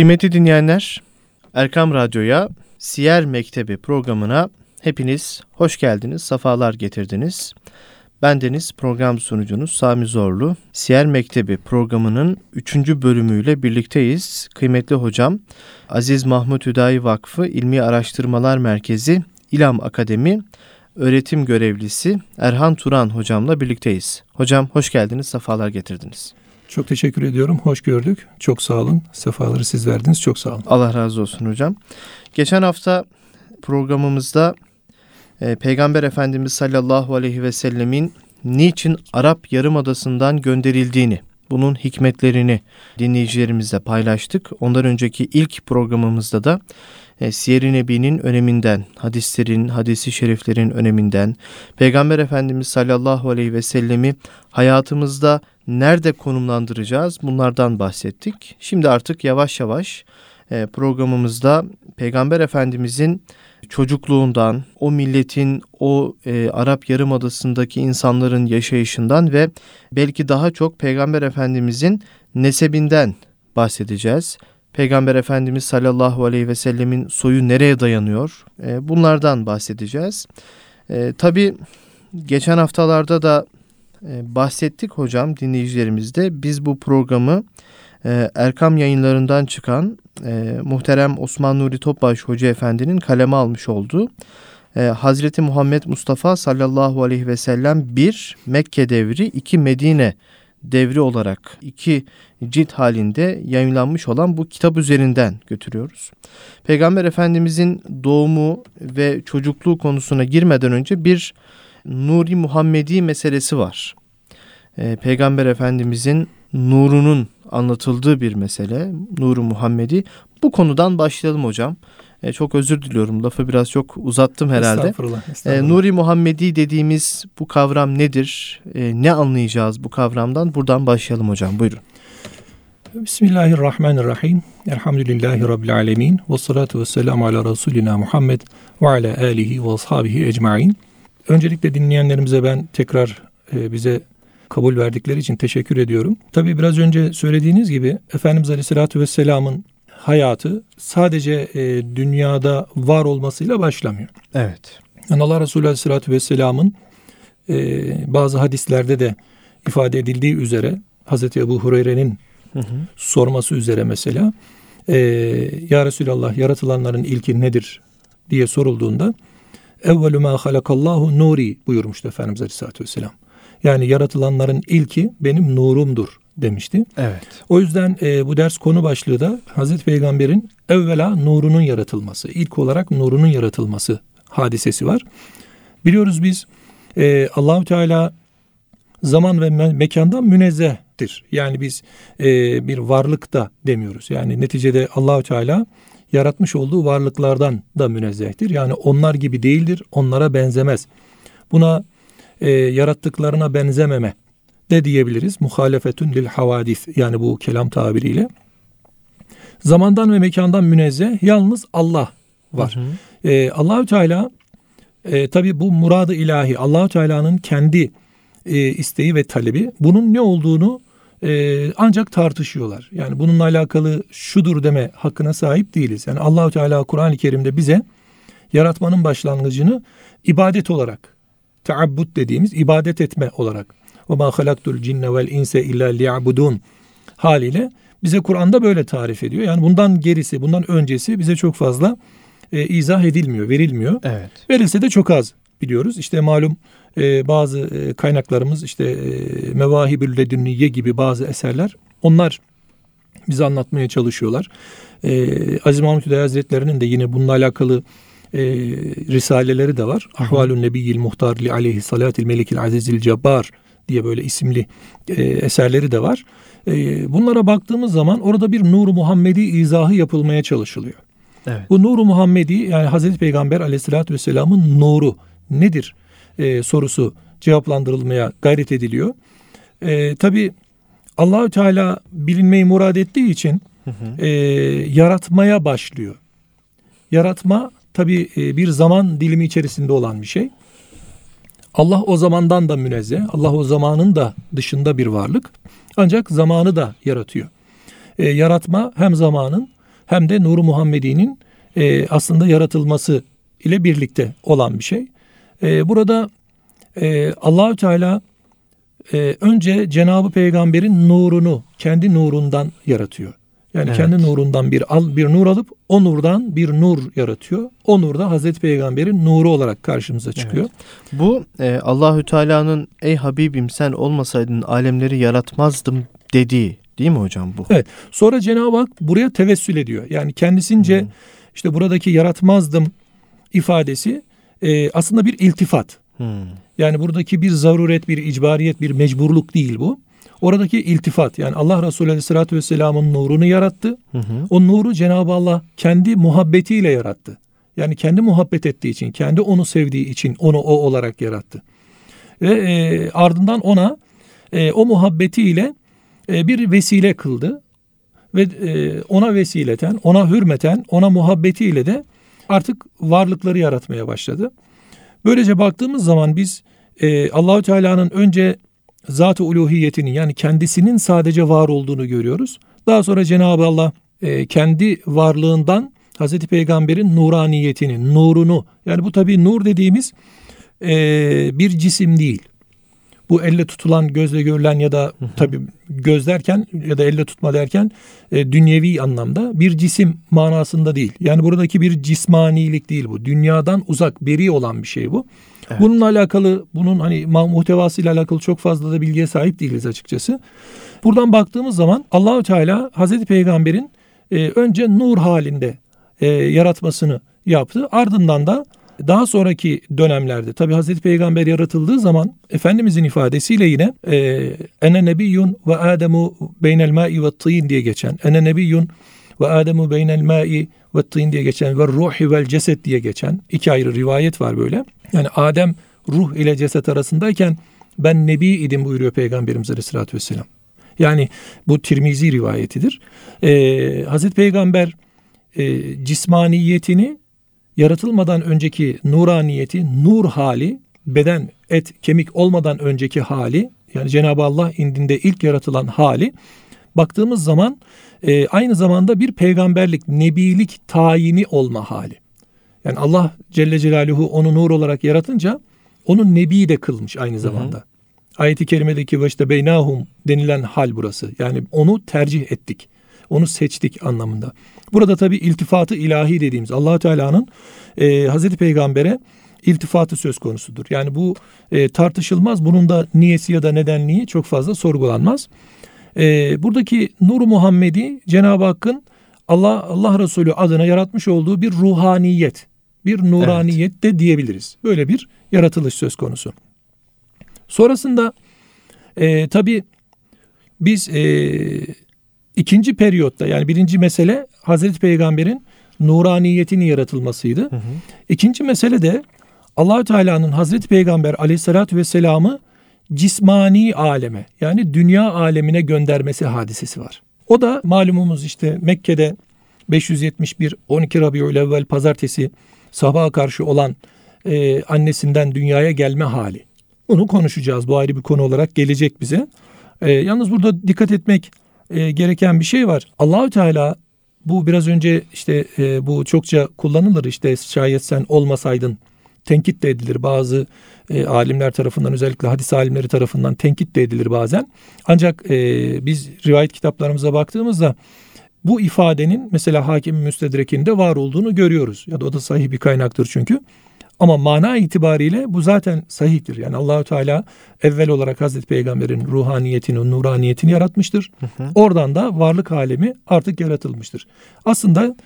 Kıymetli dinleyenler, Erkam Radyo'ya Siyer Mektebi programına hepiniz hoş geldiniz, safalar getirdiniz. Ben Deniz program sunucunuz Sami Zorlu. Siyer Mektebi programının 3. bölümüyle birlikteyiz. Kıymetli hocam Aziz Mahmut Hüdayi Vakfı İlmi Araştırmalar Merkezi İlam Akademi öğretim görevlisi Erhan Turan hocamla birlikteyiz. Hocam hoş geldiniz, safalar getirdiniz. Çok teşekkür ediyorum. Hoş gördük. Çok sağ olun. Sefaları siz verdiniz. Çok sağ olun. Allah razı olsun hocam. Geçen hafta programımızda e, Peygamber Efendimiz sallallahu aleyhi ve sellemin niçin Arap Yarımadası'ndan gönderildiğini, bunun hikmetlerini dinleyicilerimizle paylaştık. Ondan önceki ilk programımızda da e, Siyer-i Nebi'nin öneminden, hadislerin, hadisi şeriflerin öneminden, Peygamber Efendimiz sallallahu aleyhi ve sellemi hayatımızda nerede konumlandıracağız bunlardan bahsettik. Şimdi artık yavaş yavaş e, programımızda Peygamber Efendimizin çocukluğundan, o milletin, o e, Arap Yarımadası'ndaki insanların yaşayışından ve belki daha çok Peygamber Efendimizin nesebinden bahsedeceğiz. Peygamber Efendimiz sallallahu aleyhi ve sellemin soyu nereye dayanıyor? E, bunlardan bahsedeceğiz. E, Tabi geçen haftalarda da e, bahsettik hocam dinleyicilerimizde. Biz bu programı e, Erkam yayınlarından çıkan e, muhterem Osman Nuri Topbaş Hoca Efendi'nin kaleme almış olduğu e, Hazreti Muhammed Mustafa sallallahu aleyhi ve sellem bir Mekke devri iki Medine devri olarak iki cilt halinde yayınlanmış olan bu kitap üzerinden götürüyoruz. Peygamber Efendimizin doğumu ve çocukluğu konusuna girmeden önce bir Nuri Muhammedi meselesi var. Ee, Peygamber Efendimizin nurunun anlatıldığı bir mesele. Nuru Muhammedi. Bu konudan başlayalım hocam. E, çok özür diliyorum. Lafı biraz çok uzattım herhalde. Estağfurullah, estağfurullah. E, Nuri Muhammedi dediğimiz bu kavram nedir? E, ne anlayacağız bu kavramdan? Buradan başlayalım hocam. Buyurun. Bismillahirrahmanirrahim. Elhamdülillahi Rabbil alemin. Ve salatu ve selamu ala Resulina Muhammed ve ala alihi ve ashabihi ecmain. Öncelikle dinleyenlerimize ben tekrar e, bize kabul verdikleri için teşekkür ediyorum. Tabii biraz önce söylediğiniz gibi Efendimiz Aleyhisselatü Vesselam'ın hayatı sadece e, dünyada var olmasıyla başlamıyor. Evet. Yani Allah Resulü Aleyhisselatü Vesselam'ın e, bazı hadislerde de ifade edildiği üzere Hazreti Ebu Hureyre'nin sorması üzere mesela e, Ya Resulallah yaratılanların ilki nedir diye sorulduğunda evvelü ma halakallahu nuri buyurmuştu Efendimiz Aleyhisselatü Vesselam. Yani yaratılanların ilki benim nurumdur demişti. Evet. O yüzden e, bu ders konu başlığı da Hazreti Peygamber'in evvela nurunun yaratılması, ilk olarak nurunun yaratılması hadisesi var. Biliyoruz biz e, Allahü Teala zaman ve me- mekandan münezzehtir. Yani biz e, bir varlıkta demiyoruz. Yani neticede Allahü Teala yaratmış olduğu varlıklardan da münezzehtir. Yani onlar gibi değildir, onlara benzemez. Buna e, yarattıklarına benzememe de diyebiliriz. Muhalefetün lil havadis yani bu kelam tabiriyle. Zamandan ve mekandan münezzeh yalnız Allah var. Hı hı. E, Allahü Teala e, tabi bu muradı ilahi Allahü Teala'nın kendi e, isteği ve talebi. Bunun ne olduğunu e, ancak tartışıyorlar. Yani bununla alakalı şudur deme hakkına sahip değiliz. Yani Allahü Teala Kur'an-ı Kerim'de bize yaratmanın başlangıcını ibadet olarak taabbut dediğimiz ibadet etme olarak ve ma halaktul cinne vel inse illa liyabudun haliyle bize Kur'an'da böyle tarif ediyor. Yani bundan gerisi, bundan öncesi bize çok fazla e, izah edilmiyor, verilmiyor. Evet. Verilse de çok az biliyoruz. İşte malum e, bazı e, kaynaklarımız işte e, Mevahibül Ledünniye gibi bazı eserler onlar bize anlatmaya çalışıyorlar. E, Aziz Mahmut Hüdayi Hazretleri'nin de yine bununla alakalı e, risaleleri de var. Ahvalun Nebiyyil Muhtar li aleyhi salatil melikil azizil cebbar diye böyle isimli e, eserleri de var. E, bunlara baktığımız zaman orada bir Nur Muhammedi izahı yapılmaya çalışılıyor. Evet. Bu Nur Muhammedi yani Hazreti Peygamber aleyhissalatü vesselamın nuru nedir e, sorusu cevaplandırılmaya gayret ediliyor. E, Tabi Allahü Teala bilinmeyi murad ettiği için hı hı. E, yaratmaya başlıyor. Yaratma tabi e, bir zaman dilimi içerisinde olan bir şey. Allah o zamandan da münezzeh. Allah o zamanın da dışında bir varlık. Ancak zamanı da yaratıyor. E, yaratma hem zamanın hem de Nuru Muhammedi'nin e, aslında yaratılması ile birlikte olan bir şey. E, burada e, Allahü Teala e, önce Cenabı Peygamber'in nurunu kendi nurundan yaratıyor. Yani evet. kendi nurundan bir al bir nur alıp o nurdan bir nur yaratıyor. O nur da Hazreti Peygamber'in nuru olarak karşımıza çıkıyor. Evet. Bu e, Allahü Teala'nın ey Habibim sen olmasaydın alemleri yaratmazdım dediği değil mi hocam bu? Evet. Sonra Cenab-ı Hak buraya tevessül ediyor. Yani kendisince hmm. işte buradaki yaratmazdım ifadesi e, aslında bir iltifat. Hmm. Yani buradaki bir zaruret, bir icbariyet, bir mecburluk değil bu. Oradaki iltifat yani Allah Resulü Aleyhisselatü Vesselam'ın nurunu yarattı. Hı hı. O nuru Cenab-ı Allah kendi muhabbetiyle yarattı. Yani kendi muhabbet ettiği için, kendi onu sevdiği için onu o olarak yarattı. Ve e, ardından ona e, o muhabbetiyle e, bir vesile kıldı. Ve e, ona vesileten, ona hürmeten, ona muhabbetiyle de artık varlıkları yaratmaya başladı. Böylece baktığımız zaman biz e, Allahü Teala'nın önce zat-ı uluhiyetinin yani kendisinin sadece var olduğunu görüyoruz. Daha sonra Cenab-ı Allah e, kendi varlığından Hazreti Peygamber'in nuraniyetini, nurunu yani bu tabi nur dediğimiz e, bir cisim değil. Bu elle tutulan, gözle görülen ya da tabi göz derken ya da elle tutma derken e, dünyevi anlamda bir cisim manasında değil. Yani buradaki bir cismanilik değil bu. Dünyadan uzak, beri olan bir şey bu. Evet. Bununla alakalı, bunun hani muhtevasıyla alakalı çok fazla da bilgiye sahip değiliz açıkçası. Buradan baktığımız zaman Allahü Teala Hazreti Peygamber'in e, önce nur halinde e, yaratmasını yaptı. Ardından da daha sonraki dönemlerde tabi Hazreti Peygamber yaratıldığı zaman Efendimizin ifadesiyle yine e, ene nebiyyun ve ademu beynel ma'i ve tîn diye geçen ene nebiyyun ve ademu beynel ma'i ve tîn diye geçen ve ruhi vel ceset diye geçen iki ayrı rivayet var böyle. Yani Adem ruh ile ceset arasındayken ben nebi idim buyuruyor Peygamberimiz Aleyhisselatü Vesselam. Yani bu Tirmizi rivayetidir. Ee, Hazreti Peygamber e, cismaniyetini yaratılmadan önceki nuraniyeti, nur hali, beden, et, kemik olmadan önceki hali, yani Cenab-ı Allah indinde ilk yaratılan hali, baktığımız zaman e, aynı zamanda bir peygamberlik, nebilik tayini olma hali. Yani Allah Celle Celaluhu onu nur olarak yaratınca onu nebi de kılmış aynı zamanda. Hı hı. Ayet-i kerimedeki ve işte beynahum denilen hal burası. Yani onu tercih ettik. Onu seçtik anlamında. Burada tabi iltifatı ilahi dediğimiz allah Teala'nın e, Hazreti Peygamber'e iltifatı söz konusudur. Yani bu e, tartışılmaz. Bunun da niyesi ya da nedenliği çok fazla sorgulanmaz. E, buradaki Nur Muhammed'i Cenab-ı Hakk'ın Allah Allah Resulü adına yaratmış olduğu bir ruhaniyet, bir nuraniyet evet. de diyebiliriz. Böyle bir yaratılış söz konusu. Sonrasında e, tabi biz e, ikinci periyotta yani birinci mesele Hazreti Peygamber'in nuraniyetinin yaratılmasıydı. Hı hı. İkinci mesele de Allahü Teala'nın Hazreti Peygamber Aleyhisselatü vesselam'ı cismani aleme yani dünya alemine göndermesi hadisesi var. O da malumumuz işte Mekke'de 571 12 Rabiül Evvel pazartesi sabaha karşı olan e, annesinden dünyaya gelme hali. Bunu konuşacağız. Bu ayrı bir konu olarak gelecek bize. E, yalnız burada dikkat etmek e, gereken bir şey var. Allahü Teala bu biraz önce işte e, bu çokça kullanılır işte şayet sen olmasaydın tenkit de edilir bazı e, alimler tarafından özellikle hadis alimleri tarafından tenkit de edilir bazen. Ancak e, biz rivayet kitaplarımıza baktığımızda bu ifadenin mesela hakim müstedrekinde var olduğunu görüyoruz. Ya da o da sahih bir kaynaktır çünkü. Ama mana itibariyle bu zaten sahihtir. Yani Allahü Teala evvel olarak Hazreti Peygamber'in ruhaniyetini, nuraniyetini yaratmıştır. Hı hı. Oradan da varlık alemi artık yaratılmıştır. Aslında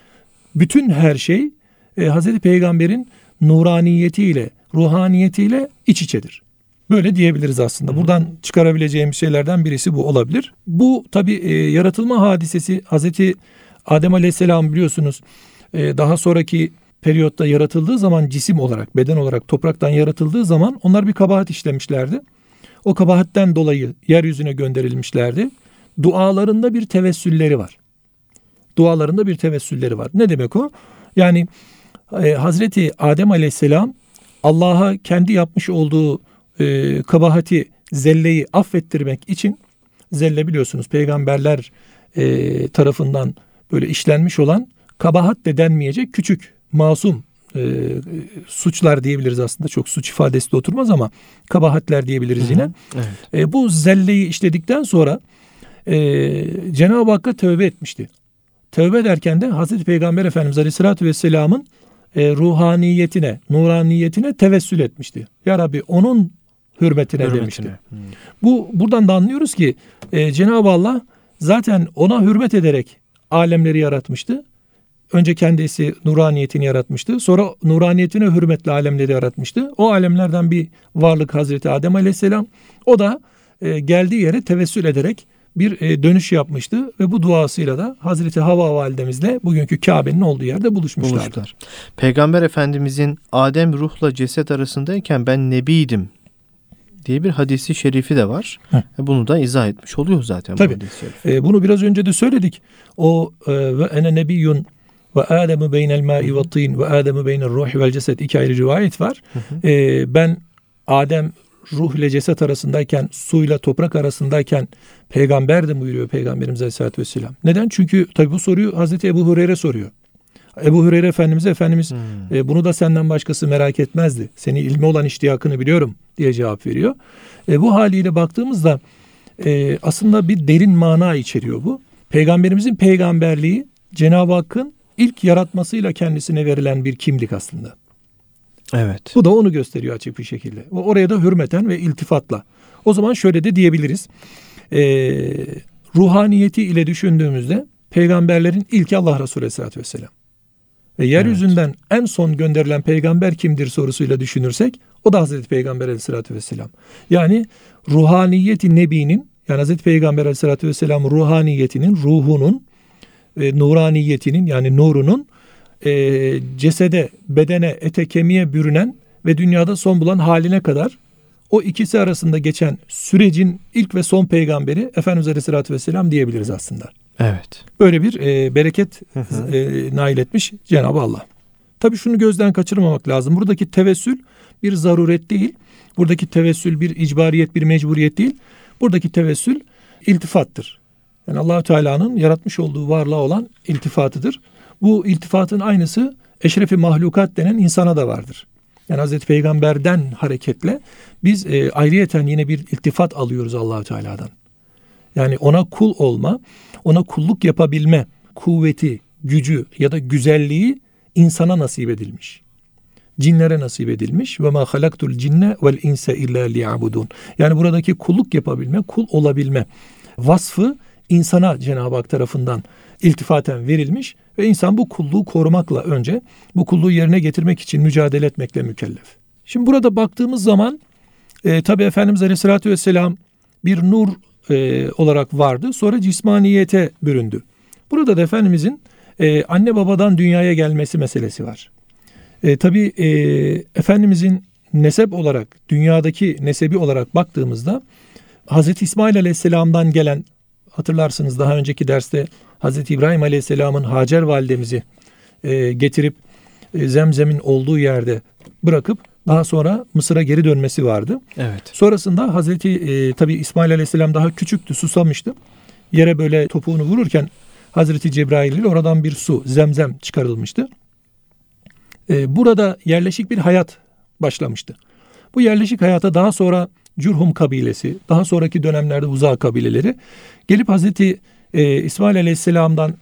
bütün her şey e, Hazreti Peygamber'in nuraniyetiyle, ruhaniyetiyle iç içedir. Böyle diyebiliriz aslında. Buradan çıkarabileceğim şeylerden birisi bu olabilir. Bu tabi e, yaratılma hadisesi Hazreti Adem Aleyhisselam biliyorsunuz e, daha sonraki periyotta yaratıldığı zaman cisim olarak, beden olarak topraktan yaratıldığı zaman onlar bir kabahat işlemişlerdi. O kabahatten dolayı yeryüzüne gönderilmişlerdi. Dualarında bir tevessülleri var. Dualarında bir tevessülleri var. Ne demek o? Yani e, Hazreti Adem Aleyhisselam Allah'a kendi yapmış olduğu e, kabahati, zelleyi affettirmek için zelle biliyorsunuz peygamberler e, tarafından böyle işlenmiş olan kabahat de denmeyecek küçük, masum e, suçlar diyebiliriz aslında. Çok suç ifadesi de oturmaz ama kabahatler diyebiliriz yine. Evet. E, bu zelleyi işledikten sonra e, Cenab-ı Hakk'a tövbe etmişti. Tövbe ederken de Hazreti Peygamber Efendimiz Aleyhisselatü Vesselam'ın e, ruhaniyetine, nuraniyetine tevessül etmişti. Ya Rabbi onun hürmetine, hürmetine. demişti. Hmm. Bu buradan da anlıyoruz ki e, Cenab-ı Allah zaten ona hürmet ederek alemleri yaratmıştı. Önce kendisi nuraniyetini yaratmıştı. Sonra nuraniyetine hürmetle alemleri yaratmıştı. O alemlerden bir varlık Hazreti Adem Aleyhisselam. O da e, geldiği yere tevessül ederek bir e, dönüş yapmıştı ve bu duasıyla da Hazreti Hava validemizle bugünkü Kabe'nin olduğu yerde buluşmuşlardı. Buluştular. Peygamber Efendimizin Adem ruhla ceset arasındayken ben nebiydim diye bir hadisi şerifi de var. Heh. Bunu da izah etmiş oluyor zaten. Tabii. Bu e, bunu biraz önce de söyledik. O e, ve ene nebiyyun ve Adem'u beynel ma'i ve tin ve Adem'u beynel ruhi vel ceset iki ayrı rivayet var. Hı hı. E, ben Adem ruh ile ceset arasındayken, suyla toprak arasındayken peygamberdim buyuruyor Peygamberimiz Aleyhisselatü Vesselam. Neden? Çünkü tabi bu soruyu Hazreti Ebu Hureyre soruyor. Ebu Hureyre Efendimiz'e Efendimiz hmm. e, bunu da senden başkası merak etmezdi. Seni ilmi olan iştiyakını biliyorum diye cevap veriyor. E, bu haliyle baktığımızda e, aslında bir derin mana içeriyor bu. Peygamberimizin peygamberliği Cenab-ı Hakk'ın ilk yaratmasıyla kendisine verilen bir kimlik aslında. Evet. Bu da onu gösteriyor açık bir şekilde. Oraya da hürmeten ve iltifatla. O zaman şöyle de diyebiliriz. Ee, ruhaniyeti ile düşündüğümüzde peygamberlerin ilki Allah Resulü Aleyhisselatü Vesselam. Ve yeryüzünden evet. en son gönderilen peygamber kimdir sorusuyla düşünürsek o da Hazreti Peygamber Aleyhisselatü Vesselam. Yani ruhaniyeti nebinin yani Hazreti Peygamber Aleyhisselatü Vesselam ruhaniyetinin, ruhunun, e, nuraniyetinin yani nurunun e, cesede, bedene, ete, kemiğe bürünen ve dünyada son bulan haline kadar o ikisi arasında geçen sürecin ilk ve son peygamberi Efendimiz Aleyhisselatü Vesselam diyebiliriz aslında. Evet. Böyle bir e, bereket e, nail etmiş Cenab-ı Allah. Tabii şunu gözden kaçırmamak lazım. Buradaki tevessül bir zaruret değil. Buradaki tevessül bir icbariyet, bir mecburiyet değil. Buradaki tevessül iltifattır. Yani Allahü Teala'nın yaratmış olduğu varlığa olan iltifatıdır. Bu iltifatın aynısı eşrefi mahlukat denen insana da vardır. Yani Hazreti Peygamber'den hareketle biz e, ayrıyeten yine bir iltifat alıyoruz Allahü Teala'dan. Yani ona kul olma, ona kulluk yapabilme kuvveti, gücü ya da güzelliği insana nasip edilmiş. Cinlere nasip edilmiş ve ma halaktul cinne vel inse illa liyabudun. Yani buradaki kulluk yapabilme, kul olabilme vasfı insana Cenab-ı Hak tarafından iltifaten verilmiş ve insan bu kulluğu korumakla önce bu kulluğu yerine getirmek için mücadele etmekle mükellef. Şimdi burada baktığımız zaman e, tabi Efendimiz Aleyhisselatü Vesselam bir nur e, olarak vardı. Sonra cismaniyete büründü. Burada da Efendimizin e, anne babadan dünyaya gelmesi meselesi var. E, tabi e, Efendimizin nesep olarak, dünyadaki nesebi olarak baktığımızda Hazreti İsmail Aleyhisselam'dan gelen hatırlarsınız daha önceki derste Hazreti İbrahim Aleyhisselam'ın Hacer validemizi e, getirip e, Zemzem'in olduğu yerde bırakıp daha sonra Mısır'a geri dönmesi vardı. Evet. Sonrasında Hazreti e, tabi İsmail Aleyhisselam daha küçüktü, susamıştı. Yere böyle topuğunu vururken Hazreti Cebrail ile oradan bir su, zemzem çıkarılmıştı. E, burada yerleşik bir hayat başlamıştı. Bu yerleşik hayata daha sonra Cürhum kabilesi, daha sonraki dönemlerde Uza kabileleri gelip Hazreti e, İsmail Aleyhisselam'dan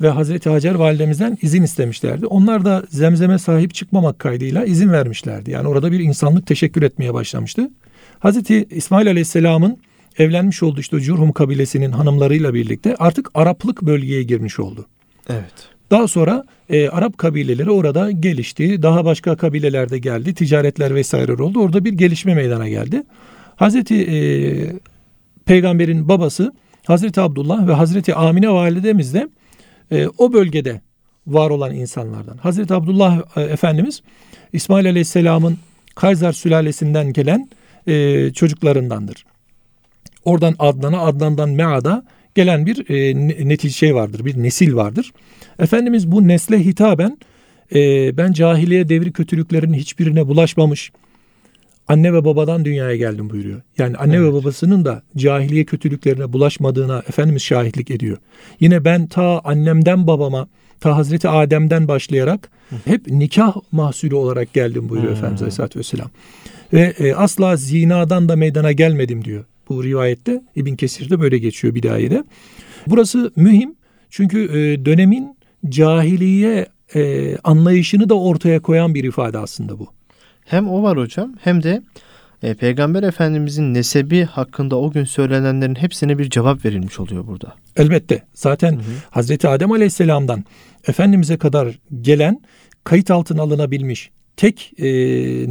ve Hazreti Hacer validemizden izin istemişlerdi. Onlar da zemzeme sahip çıkmamak kaydıyla izin vermişlerdi. Yani orada bir insanlık teşekkür etmeye başlamıştı. Hazreti İsmail Aleyhisselam'ın evlenmiş olduğu işte Cürhum kabilesinin hanımlarıyla birlikte artık Araplık bölgeye girmiş oldu. Evet. Daha sonra e, Arap kabileleri orada gelişti. Daha başka kabilelerde geldi. Ticaretler vesaire oldu. Orada bir gelişme meydana geldi. Hazreti e, Peygamberin babası Hazreti Abdullah ve Hazreti Amine validemiz de e, o bölgede var olan insanlardan. Hazreti Abdullah e, Efendimiz İsmail Aleyhisselam'ın Kayzer sülalesinden gelen e, çocuklarındandır. Oradan Adnan'a, Adnan'dan Mead'a gelen bir e, netice şey vardır, bir nesil vardır. Efendimiz bu nesle hitaben e, ben cahiliye devri kötülüklerinin hiçbirine bulaşmamış, anne ve babadan dünyaya geldim buyuruyor. Yani anne evet. ve babasının da cahiliye kötülüklerine bulaşmadığına Efendimiz şahitlik ediyor. Yine ben ta annemden babama ta Hazreti Adem'den başlayarak hep nikah mahsulü olarak geldim buyuruyor hmm. Efendimiz Aleyhisselatü Vesselam. Ve e, asla zinadan da meydana gelmedim diyor. Bu rivayette İbn Kesir'de böyle geçiyor bidayede. Burası mühim çünkü e, dönemin cahiliye e, anlayışını da ortaya koyan bir ifade aslında bu. Hem o var hocam hem de e, Peygamber Efendimizin nesebi hakkında o gün söylenenlerin hepsine bir cevap verilmiş oluyor burada. Elbette. Zaten hı hı. Hazreti Adem Aleyhisselam'dan Efendimiz'e kadar gelen kayıt altına alınabilmiş tek e,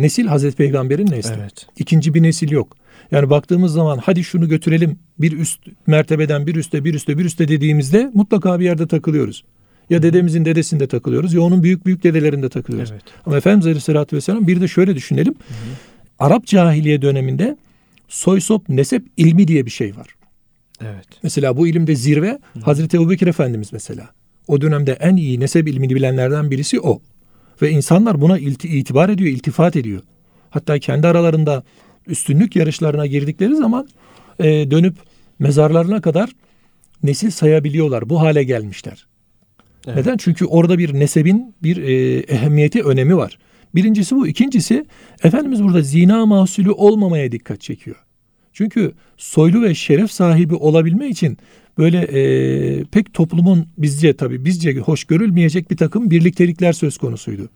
nesil Hazreti Peygamber'in nesli. Evet. İkinci bir nesil yok. Yani baktığımız zaman hadi şunu götürelim bir üst mertebeden bir üste bir üste bir üste dediğimizde mutlaka bir yerde takılıyoruz. Ya dedemizin dedesinde takılıyoruz ya onun büyük büyük dedelerinde takılıyoruz. Evet. Ama Efendimiz Aleyhisselatü Vesselam bir de şöyle düşünelim. Hı hı. Arap cahiliye döneminde soy sop nesep ilmi diye bir şey var. Evet. Mesela bu ilimde zirve hı. Hazreti Ebubekir Efendimiz mesela. O dönemde en iyi nesep ilmini bilenlerden birisi o. Ve insanlar buna itibar ediyor, iltifat ediyor. Hatta kendi aralarında üstünlük yarışlarına girdikleri zaman e, dönüp mezarlarına kadar nesil sayabiliyorlar. Bu hale gelmişler. Evet. Neden? Çünkü orada bir nesebin bir e, ehemmiyeti, önemi var. Birincisi bu. İkincisi Efendimiz burada zina mahsulü olmamaya dikkat çekiyor. Çünkü soylu ve şeref sahibi olabilme için böyle e, pek toplumun bizce tabii bizce hoş görülmeyecek bir takım birliktelikler söz konusuydu.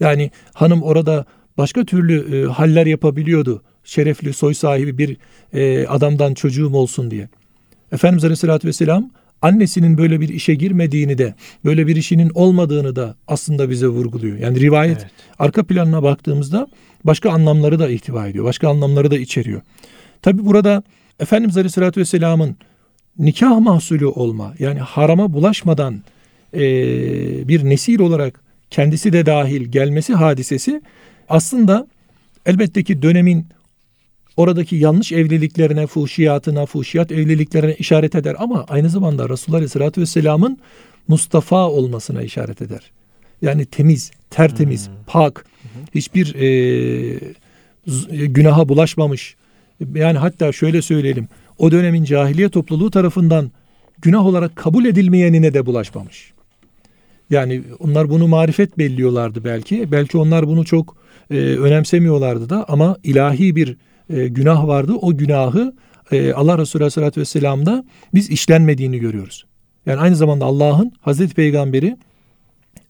Yani hanım orada başka türlü e, haller yapabiliyordu. Şerefli soy sahibi bir e, adamdan çocuğum olsun diye. Efendimiz Aleyhisselatü Vesselam annesinin böyle bir işe girmediğini de böyle bir işinin olmadığını da aslında bize vurguluyor. Yani rivayet evet. arka planına baktığımızda başka anlamları da ihtiva ediyor. Başka anlamları da içeriyor. Tabi burada Efendimiz Aleyhisselatü Vesselam'ın nikah mahsulü olma yani harama bulaşmadan e, bir nesil olarak kendisi de dahil gelmesi hadisesi aslında elbette ki dönemin oradaki yanlış evliliklerine, fuhşiyatına, fuhşiyat evliliklerine işaret eder ama aynı zamanda Resulullah Aleyhisselatü Vesselam'ın Mustafa olmasına işaret eder. Yani temiz, tertemiz, hmm. pak, hiçbir e, günaha bulaşmamış. Yani hatta şöyle söyleyelim, o dönemin cahiliye topluluğu tarafından günah olarak kabul edilmeyenine de bulaşmamış. Yani onlar bunu marifet belliyorlardı belki. Belki onlar bunu çok e, önemsemiyorlardı da ama ilahi bir e, günah vardı. O günahı e, Allah Resulü Aleyhisselatü Vesselam'da biz işlenmediğini görüyoruz. Yani aynı zamanda Allah'ın Hazreti Peygamberi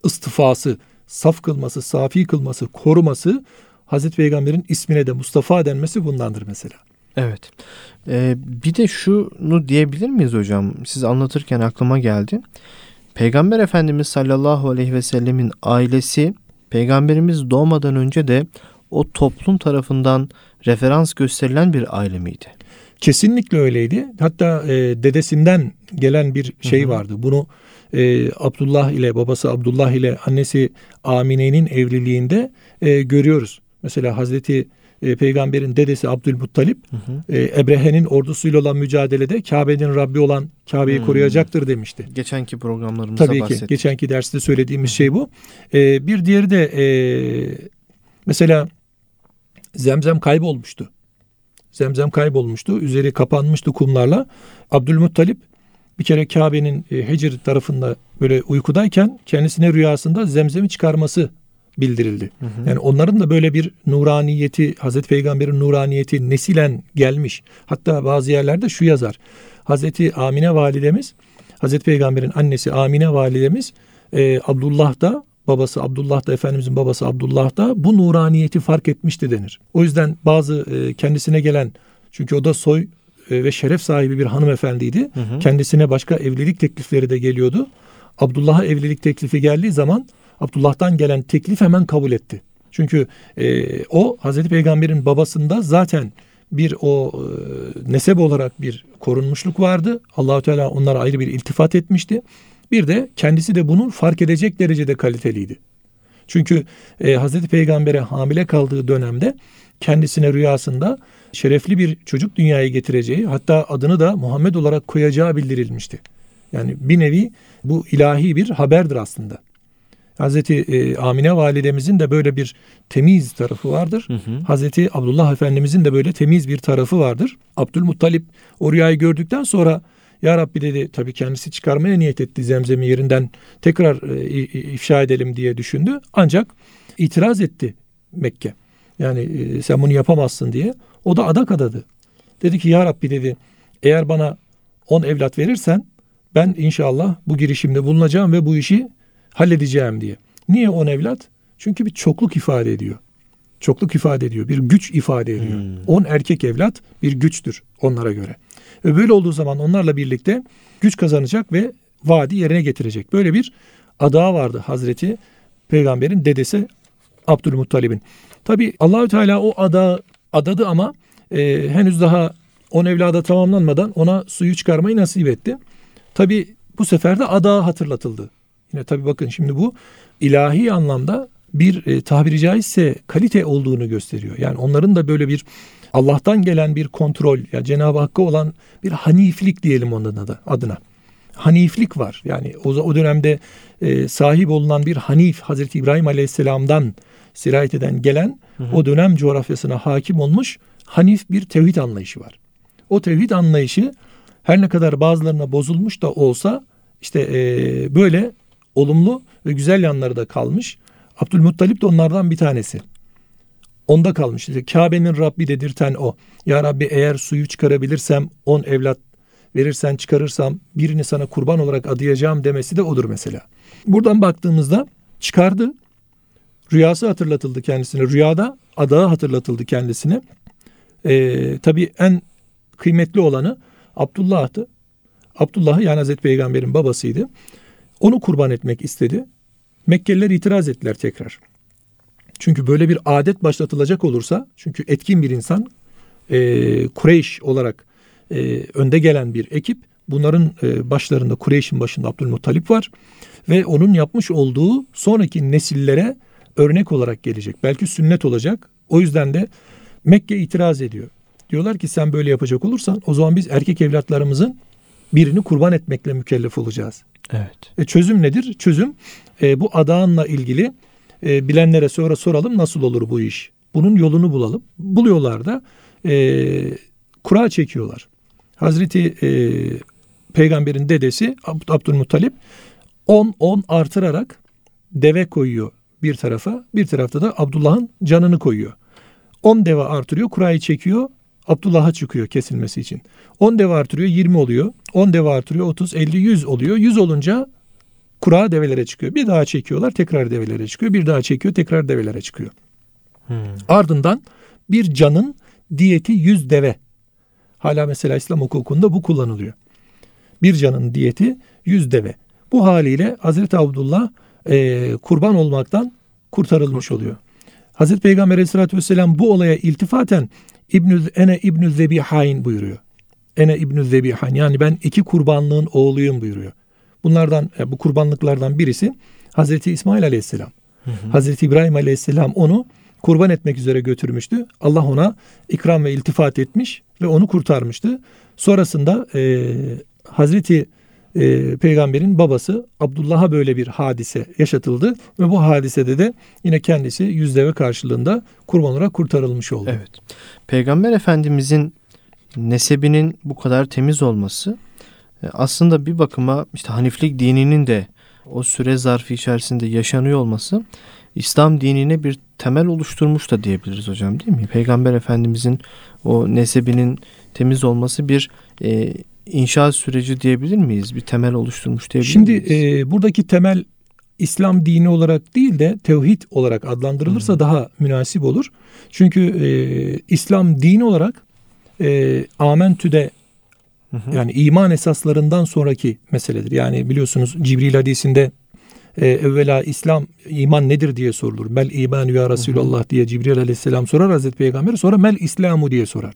istifası, saf kılması, safi kılması, koruması Hazreti Peygamber'in ismine de Mustafa denmesi bundandır mesela. Evet. Ee, bir de şunu diyebilir miyiz hocam? Siz anlatırken aklıma geldi. Peygamber Efendimiz sallallahu aleyhi ve sellemin ailesi peygamberimiz doğmadan önce de o toplum tarafından referans gösterilen bir aile miydi? Kesinlikle öyleydi. Hatta e, dedesinden gelen bir şey hı hı. vardı. Bunu e, Abdullah ile babası Abdullah ile annesi Amine'nin evliliğinde e, görüyoruz. Mesela Hazreti e, peygamberin dedesi Abdülmuttalip hı hı. E, Ebrehe'nin ordusuyla olan mücadelede Kabe'nin Rabbi olan Kabe'yi hmm. koruyacaktır demişti. Geçenki programlarımızda Tabii bahsettik. ki geçenki derste söylediğimiz şey bu. E, bir diğeri de e, mesela Zemzem kaybolmuştu. Zemzem kaybolmuştu. Üzeri kapanmıştı kumlarla. Abdülmuttalip bir kere Kabe'nin e, Hecir tarafında böyle uykudayken kendisine rüyasında zemzemi çıkarması bildirildi. Hı hı. Yani onların da böyle bir nuraniyeti, Hazreti Peygamber'in nuraniyeti nesilen gelmiş. Hatta bazı yerlerde şu yazar. Hazreti Amine validemiz, Hazreti Peygamber'in annesi Amine validemiz e, Abdullah da babası Abdullah da Efendimizin babası Abdullah da bu nuraniyeti fark etmişti denir. O yüzden bazı e, kendisine gelen çünkü o da soy e, ve şeref sahibi bir hanımefendiydi. Hı hı. Kendisine başka evlilik teklifleri de geliyordu. Abdullah'a evlilik teklifi geldiği zaman Abdullah'tan gelen teklif hemen kabul etti. Çünkü e, o Hazreti Peygamber'in babasında zaten bir o e, nesep olarak bir korunmuşluk vardı. Allahü Teala onlara ayrı bir iltifat etmişti. Bir de kendisi de bunun fark edecek derecede kaliteliydi. Çünkü e, Hazreti Peygamber'e hamile kaldığı dönemde kendisine rüyasında şerefli bir çocuk dünyaya getireceği hatta adını da Muhammed olarak koyacağı bildirilmişti. Yani bir nevi bu ilahi bir haberdir aslında. Hazreti e, Amine validemizin de böyle bir temiz tarafı vardır. Hı hı. Hazreti Abdullah Efendimizin de böyle temiz bir tarafı vardır. Abdülmuttalip o rüyayı gördükten sonra Ya Rabbi dedi tabii kendisi çıkarmaya niyet etti zemzemi yerinden tekrar e, ifşa edelim diye düşündü. Ancak itiraz etti Mekke. Yani e, sen bunu yapamazsın diye. O da adak adadı. Dedi ki ya Rabbi dedi eğer bana on evlat verirsen ben inşallah bu girişimde bulunacağım ve bu işi halledeceğim diye. Niye on evlat? Çünkü bir çokluk ifade ediyor. Çokluk ifade ediyor. Bir güç ifade ediyor. Hmm. On erkek evlat bir güçtür onlara göre. Ve böyle olduğu zaman onlarla birlikte güç kazanacak ve vaadi yerine getirecek. Böyle bir adağı vardı Hazreti Peygamber'in dedesi Abdülmuttalib'in. Tabi Allahü Teala o ada adadı ama e, henüz daha on evlada tamamlanmadan ona suyu çıkarmayı nasip etti. Tabi bu sefer de ada hatırlatıldı. Yine tabi bakın şimdi bu ilahi anlamda bir e, tabiri caizse kalite olduğunu gösteriyor. Yani onların da böyle bir Allah'tan gelen bir kontrol ya yani Cenab-ı Hakk'a olan bir haniflik diyelim onun adına. adına. Haniflik var. Yani o, o dönemde e, sahip olunan bir hanif Hazreti İbrahim Aleyhisselam'dan sirayet eden gelen hı hı. o dönem coğrafyasına hakim olmuş hanif bir tevhid anlayışı var. O tevhid anlayışı her ne kadar bazılarına bozulmuş da olsa işte e, böyle olumlu ve güzel yanları da kalmış. Abdülmuttalip de onlardan bir tanesi. Onda kalmış. İşte Kabe'nin Rabbi dedirten o. Ya Rabbi eğer suyu çıkarabilirsem on evlat verirsen çıkarırsam birini sana kurban olarak adayacağım demesi de odur mesela. Buradan baktığımızda çıkardı. Rüyası hatırlatıldı kendisine. Rüyada adağı hatırlatıldı kendisine. Ee, tabii en kıymetli olanı Abdullah'tı. Abdullah yani Hazreti Peygamber'in babasıydı. Onu kurban etmek istedi. Mekkeliler itiraz ettiler tekrar. Çünkü böyle bir adet başlatılacak olursa, çünkü etkin bir insan, e, Kureyş olarak e, önde gelen bir ekip, bunların e, başlarında Kureyş'in başında Abdülmuttalip var ve onun yapmış olduğu sonraki nesillere örnek olarak gelecek. Belki sünnet olacak. O yüzden de Mekke itiraz ediyor. Diyorlar ki sen böyle yapacak olursan o zaman biz erkek evlatlarımızın birini kurban etmekle mükellef olacağız. Evet. E çözüm nedir? Çözüm e, bu adağınla ilgili e, bilenlere sonra soralım nasıl olur bu iş? Bunun yolunu bulalım. Buluyorlar da e, kura çekiyorlar. Hazreti e, peygamberin dedesi Abd Abdülmuttalip 10-10 artırarak deve koyuyor bir tarafa. Bir tarafta da Abdullah'ın canını koyuyor. 10 deve artırıyor, kurayı çekiyor. Abdullah'a çıkıyor kesilmesi için. 10 deve artırıyor 20 oluyor. 10 deve artırıyor 30, 50, 100 oluyor. 100 olunca kura develere çıkıyor. Bir daha çekiyorlar tekrar develere çıkıyor. Bir daha çekiyor tekrar develere çıkıyor. Hmm. Ardından bir canın diyeti 100 deve. Hala mesela İslam hukukunda bu kullanılıyor. Bir canın diyeti 100 deve. Bu haliyle Hazreti Abdullah e, kurban olmaktan kurtarılmış oluyor. Hazreti Peygamber Aleyhisselatü Vesselam bu olaya iltifaten İbnü, ene İbnü Zebihayn buyuruyor. Ene İbnü Zebihayn yani ben iki kurbanlığın oğluyum buyuruyor. Bunlardan e, bu kurbanlıklardan birisi Hazreti İsmail Aleyhisselam. Hı hı. Hazreti İbrahim Aleyhisselam onu kurban etmek üzere götürmüştü. Allah ona ikram ve iltifat etmiş ve onu kurtarmıştı. Sonrasında e, Hazreti e, peygamberin babası Abdullah'a böyle bir hadise yaşatıldı ve bu hadisede de yine kendisi yüz deve karşılığında kurban olarak kurtarılmış oldu. Evet. Peygamber Efendimizin nesebinin bu kadar temiz olması e, aslında bir bakıma işte Haniflik dininin de o süre zarfı içerisinde yaşanıyor olması İslam dinine bir temel oluşturmuş da diyebiliriz hocam değil mi? Peygamber Efendimizin o nesebinin temiz olması bir e, inşaat süreci diyebilir miyiz? Bir temel oluşturmuş diyebilir Şimdi, miyiz? Şimdi e, buradaki temel İslam dini olarak değil de tevhid olarak adlandırılırsa hmm. daha münasip olur. Çünkü e, İslam dini olarak e, amentüde yani iman esaslarından sonraki meseledir. Yani biliyorsunuz Cibril hadisinde e, evvela İslam iman nedir diye sorulur. Mel iman ya Resulallah diye Cibril aleyhisselam sorar Hazreti Peygamber. Sonra mel İslamu diye sorar.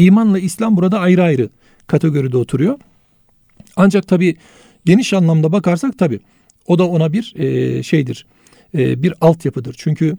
İmanla İslam burada ayrı ayrı kategoride oturuyor. Ancak tabi geniş anlamda bakarsak tabi o da ona bir e, şeydir. E, bir altyapıdır. Çünkü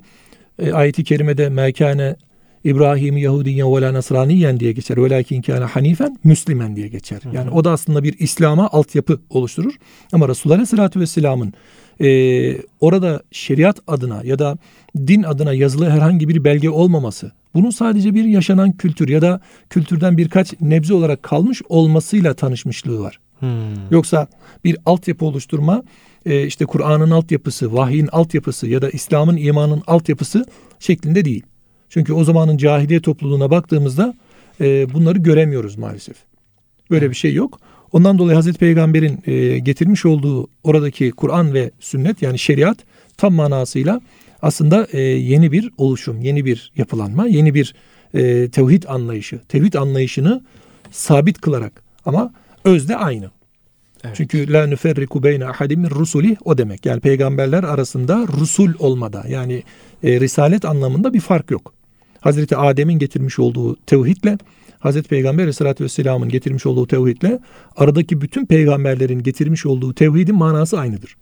e, ayeti kerimede mekane İbrahim Yahudiyen ve la Nasraniyen diye geçer. Velakin kana hanifen Müslümen diye geçer. Yani o da aslında bir İslam'a altyapı oluşturur. Ama Resulullah Aleyhisselatü Vesselam'ın e, orada şeriat adına ya da din adına yazılı herhangi bir belge olmaması, Bunun sadece bir yaşanan kültür ya da kültürden birkaç nebze olarak kalmış olmasıyla tanışmışlığı var. Hmm. Yoksa bir altyapı oluşturma e, işte Kur'an'ın altyapısı, vahyin altyapısı ya da İslam'ın imanın altyapısı şeklinde değil. Çünkü o zamanın cahiliye topluluğuna baktığımızda e, bunları göremiyoruz maalesef. Böyle bir şey yok. Ondan dolayı Hazreti Peygamber'in e, getirmiş olduğu oradaki Kur'an ve sünnet yani şeriat tam manasıyla aslında e, yeni bir oluşum, yeni bir yapılanma, yeni bir e, tevhid anlayışı. Tevhid anlayışını sabit kılarak ama özde aynı. Evet. Çünkü la nüferriku beyne ahadim rusuli o demek. Yani peygamberler arasında rusul olmada yani e, risalet anlamında bir fark yok. Hazreti Adem'in getirmiş olduğu tevhidle Hazreti Peygamber Aleyhisselatü Vesselam'ın getirmiş olduğu tevhidle aradaki bütün peygamberlerin getirmiş olduğu tevhidin manası aynıdır.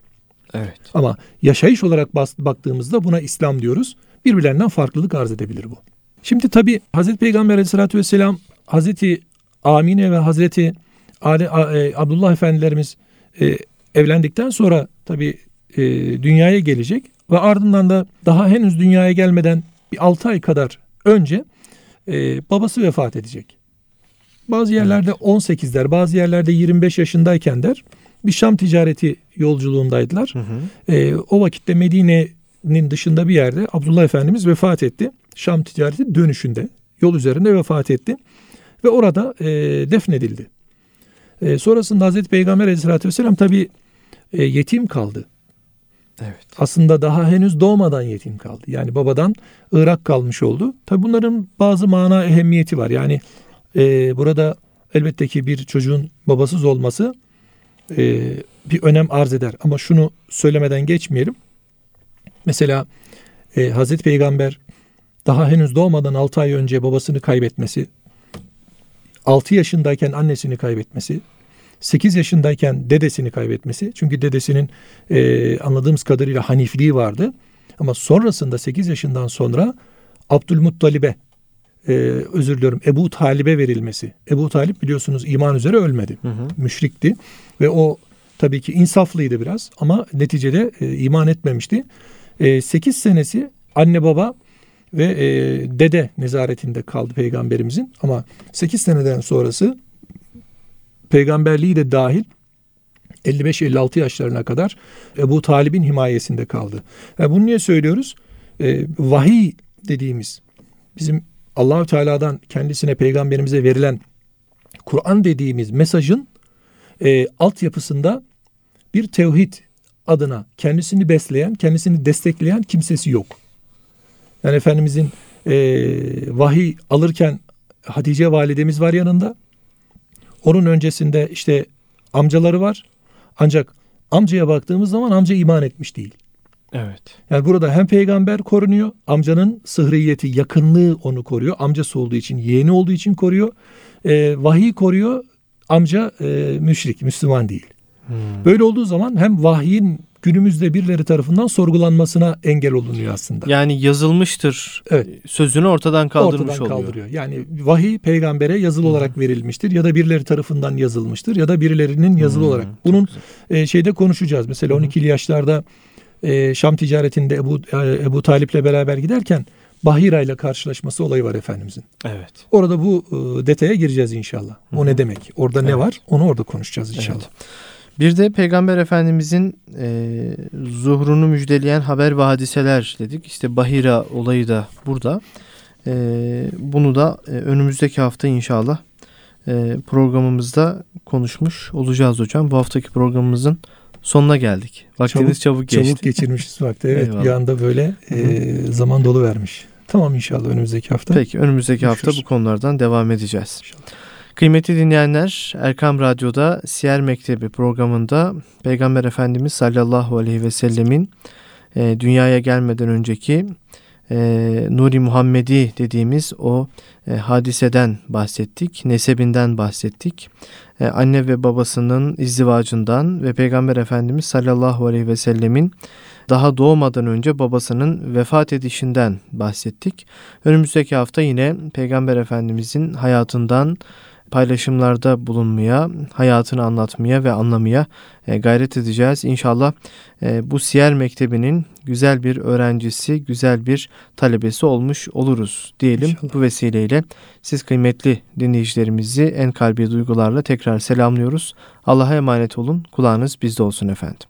Evet. Ama yaşayış olarak baktığımızda buna İslam diyoruz. Birbirlerinden farklılık arz edebilir bu. Şimdi tabi Hazreti Peygamber Aleyhisselatü Vesselam Hazreti Amine ve Hazreti Ali, e, Abdullah Efendilerimiz e, evlendikten sonra tabi e, dünyaya gelecek ve ardından da daha henüz dünyaya gelmeden bir 6 ay kadar önce e, babası vefat edecek. Bazı yerlerde evet. 18 der, bazı yerlerde 25 yaşındayken der. Bir Şam ticareti yolculuğundaydılar. Hı hı. E, o vakitte Medine'nin dışında bir yerde Abdullah Efendimiz vefat etti. Şam ticareti dönüşünde, yol üzerinde vefat etti. Ve orada e, defnedildi. E, sonrasında Hazreti Peygamber aleyhissalatü vesselam tabi e, yetim kaldı. Evet. Aslında daha henüz doğmadan yetim kaldı. Yani babadan Irak kalmış oldu. Tabi bunların bazı mana ehemmiyeti var. Yani e, burada elbette ki bir çocuğun babasız olması e, bir önem arz eder. Ama şunu söylemeden geçmeyelim. Mesela e, Hazreti Peygamber daha henüz doğmadan 6 ay önce babasını kaybetmesi, 6 yaşındayken annesini kaybetmesi, 8 yaşındayken dedesini kaybetmesi. Çünkü dedesinin e, anladığımız kadarıyla hanifliği vardı. Ama sonrasında 8 yaşından sonra Abdülmuttalib'e e, özür diliyorum Ebu Talib'e verilmesi. Ebu Talip biliyorsunuz iman üzere ölmedi. Hı hı. Müşrikti ve o tabii ki insaflıydı biraz ama neticede e, iman etmemişti. E, 8 senesi anne baba ve e, dede nezaretinde kaldı peygamberimizin ama 8 seneden sonrası peygamberliği de dahil 55-56 yaşlarına kadar Ebu Talib'in himayesinde kaldı. Yani bunu niye söylüyoruz? E, vahiy dediğimiz bizim Allahü Teala'dan kendisine peygamberimize verilen Kur'an dediğimiz mesajın e, altyapısında bir tevhid adına kendisini besleyen, kendisini destekleyen kimsesi yok. Yani Efendimizin e, vahiy alırken Hatice validemiz var yanında. Onun öncesinde işte amcaları var. Ancak amcaya baktığımız zaman amca iman etmiş değil. Evet. Yani burada hem peygamber korunuyor, amcanın sıhriyeti, yakınlığı onu koruyor. Amcası olduğu için, yeğeni olduğu için koruyor. E, vahiy koruyor, amca e, müşrik, Müslüman değil. Hmm. Böyle olduğu zaman hem vahyin günümüzde birileri tarafından sorgulanmasına engel olunuyor aslında. Yani yazılmıştır evet. sözünü ortadan kaldırmış ortadan oluyor. kaldırıyor. Yani vahiy peygambere yazılı hmm. olarak verilmiştir ya da birileri tarafından yazılmıştır ya da birilerinin yazılı hmm. olarak. Bunun e, şeyde konuşacağız. Mesela hmm. 12'li yaşlarda e, Şam ticaretinde Ebu, e, Ebu Talip'le beraber giderken Bahira ile karşılaşması olayı var Efendimizin. Evet. Orada bu e, detaya gireceğiz inşallah. O Hı-hı. ne demek? Orada evet. ne var? Onu orada konuşacağız inşallah. Evet. Bir de Peygamber Efendimizin e, zuhrunu müjdeleyen haber ve hadiseler dedik. İşte Bahira olayı da burada. E, bunu da e, önümüzdeki hafta inşallah e, programımızda konuşmuş olacağız hocam. Bu haftaki programımızın sonuna geldik. Vaktimiz çabuk, çabuk geçti. Çabuk geçirmişiz vakti. Evet Eyvallah. bir anda böyle e, zaman dolu vermiş. Tamam inşallah önümüzdeki hafta. Peki önümüzdeki Görüşürüz. hafta bu konulardan devam edeceğiz. İnşallah. Kıymetli dinleyenler Erkam Radyo'da Siyer Mektebi programında Peygamber Efendimiz sallallahu aleyhi ve sellemin e, dünyaya gelmeden önceki e, Nuri Muhammedi dediğimiz o e, hadiseden bahsettik, nesebinden bahsettik. E, anne ve babasının izdivacından ve Peygamber Efendimiz sallallahu aleyhi ve sellemin daha doğmadan önce babasının vefat edişinden bahsettik. Önümüzdeki hafta yine Peygamber Efendimizin hayatından paylaşımlarda bulunmaya, hayatını anlatmaya ve anlamaya e, gayret edeceğiz. İnşallah e, bu Siyer Mektebi'nin güzel bir öğrencisi, güzel bir talebesi olmuş oluruz diyelim. İnşallah. Bu vesileyle siz kıymetli dinleyicilerimizi en kalbi duygularla tekrar selamlıyoruz. Allah'a emanet olun. Kulağınız bizde olsun efendim.